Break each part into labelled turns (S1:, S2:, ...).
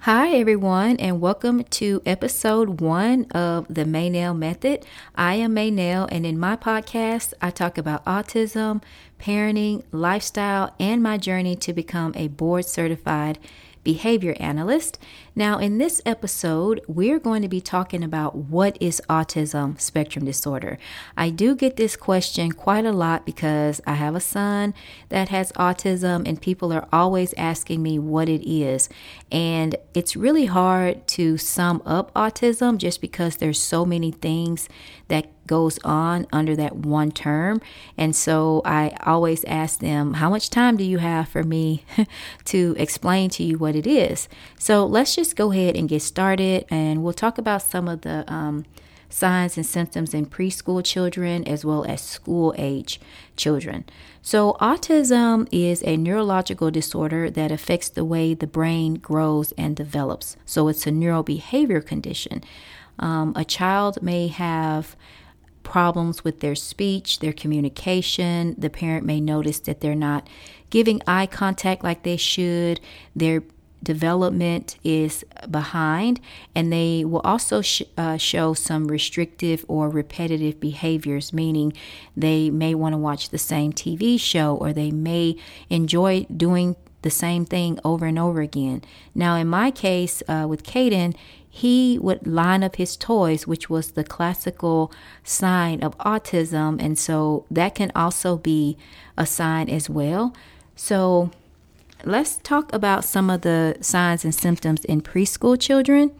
S1: Hi, everyone, and welcome to episode one of the Maynell Method. I am Maynell, and in my podcast, I talk about autism, parenting, lifestyle, and my journey to become a board certified behavior analyst. Now, in this episode, we're going to be talking about what is autism spectrum disorder. I do get this question quite a lot because I have a son that has autism, and people are always asking me what it is. And it's really hard to sum up autism just because there's so many things that goes on under that one term. And so I always ask them, How much time do you have for me to explain to you what it is? So let's just go ahead and get started, and we'll talk about some of the um, signs and symptoms in preschool children as well as school age children. So, autism is a neurological disorder that affects the way the brain grows and develops. So, it's a neurobehavior condition. Um, a child may have problems with their speech, their communication. The parent may notice that they're not giving eye contact like they should. Their development is behind, and they will also sh- uh, show some restrictive or repetitive behaviors, meaning they may want to watch the same TV show or they may enjoy doing the same thing over and over again. Now, in my case uh, with Caden, he would line up his toys, which was the classical sign of autism. And so that can also be a sign as well. So let's talk about some of the signs and symptoms in preschool children.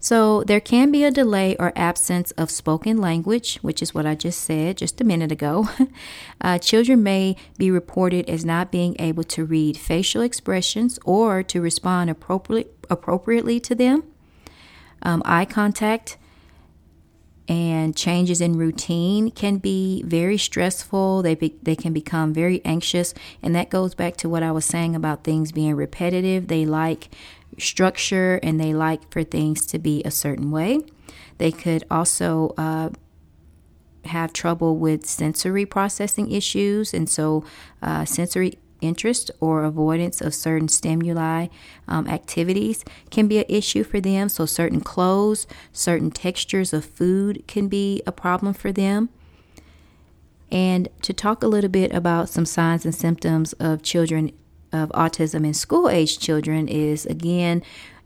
S1: So, there can be a delay or absence of spoken language, which is what I just said just a minute ago. Uh, children may be reported as not being able to read facial expressions or to respond appropriately, appropriately to them. Um, eye contact and changes in routine can be very stressful. They be, they can become very anxious, and that goes back to what I was saying about things being repetitive. They like structure and they like for things to be a certain way. They could also uh, have trouble with sensory processing issues, and so uh, sensory interest or avoidance of certain stimuli um, activities can be an issue for them. So, certain clothes, certain textures of food can be a problem for them. And to talk a little bit about some signs and symptoms of children of autism in school age children is again,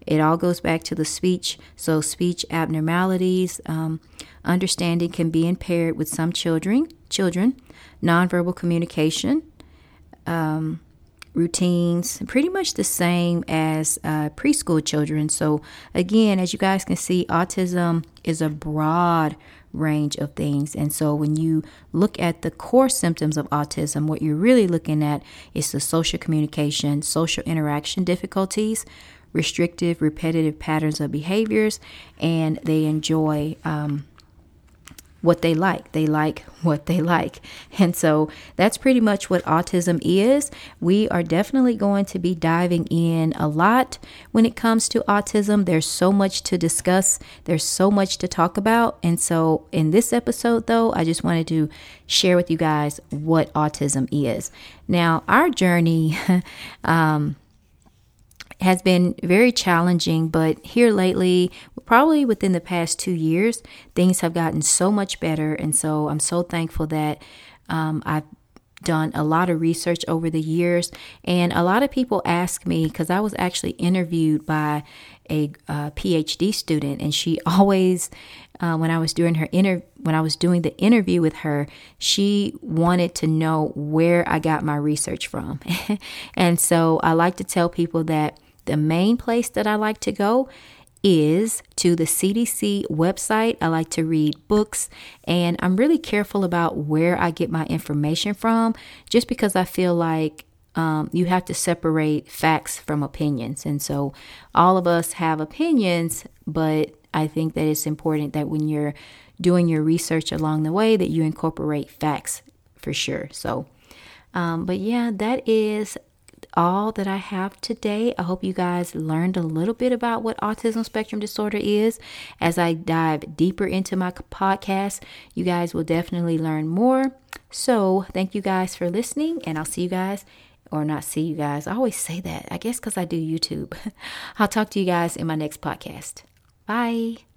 S1: it all goes back to the speech. So, speech abnormalities, um, understanding can be impaired with some children. Children, nonverbal communication, um, routines, pretty much the same as uh, preschool children. So, again, as you guys can see, autism is a broad range of things. And so when you look at the core symptoms of autism, what you're really looking at is the social communication, social interaction difficulties, restrictive, repetitive patterns of behaviors, and they enjoy um, what they like. They like what they like. And so that's pretty much what autism is. We are definitely going to be diving in a lot when it comes to autism. There's so much to discuss, there's so much to talk about. And so in this episode, though, I just wanted to share with you guys what autism is. Now, our journey, um, has been very challenging, but here lately, probably within the past two years, things have gotten so much better. And so I'm so thankful that um, I've done a lot of research over the years. And a lot of people ask me, because I was actually interviewed by a PhD student, and she always, uh, when I was doing her inter- when I was doing the interview with her, she wanted to know where I got my research from. and so I like to tell people that the main place that I like to go is to the CDC website. I like to read books and I'm really careful about where I get my information from just because I feel like um, you have to separate facts from opinions. And so all of us have opinions, but I think that it's important that when you're doing your research along the way that you incorporate facts for sure. So um, but yeah, that is all that I have today. I hope you guys learned a little bit about what autism spectrum disorder is. As I dive deeper into my podcast, you guys will definitely learn more. So, thank you guys for listening, and I'll see you guys or not see you guys. I always say that. I guess because I do YouTube. I'll talk to you guys in my next podcast. Bye.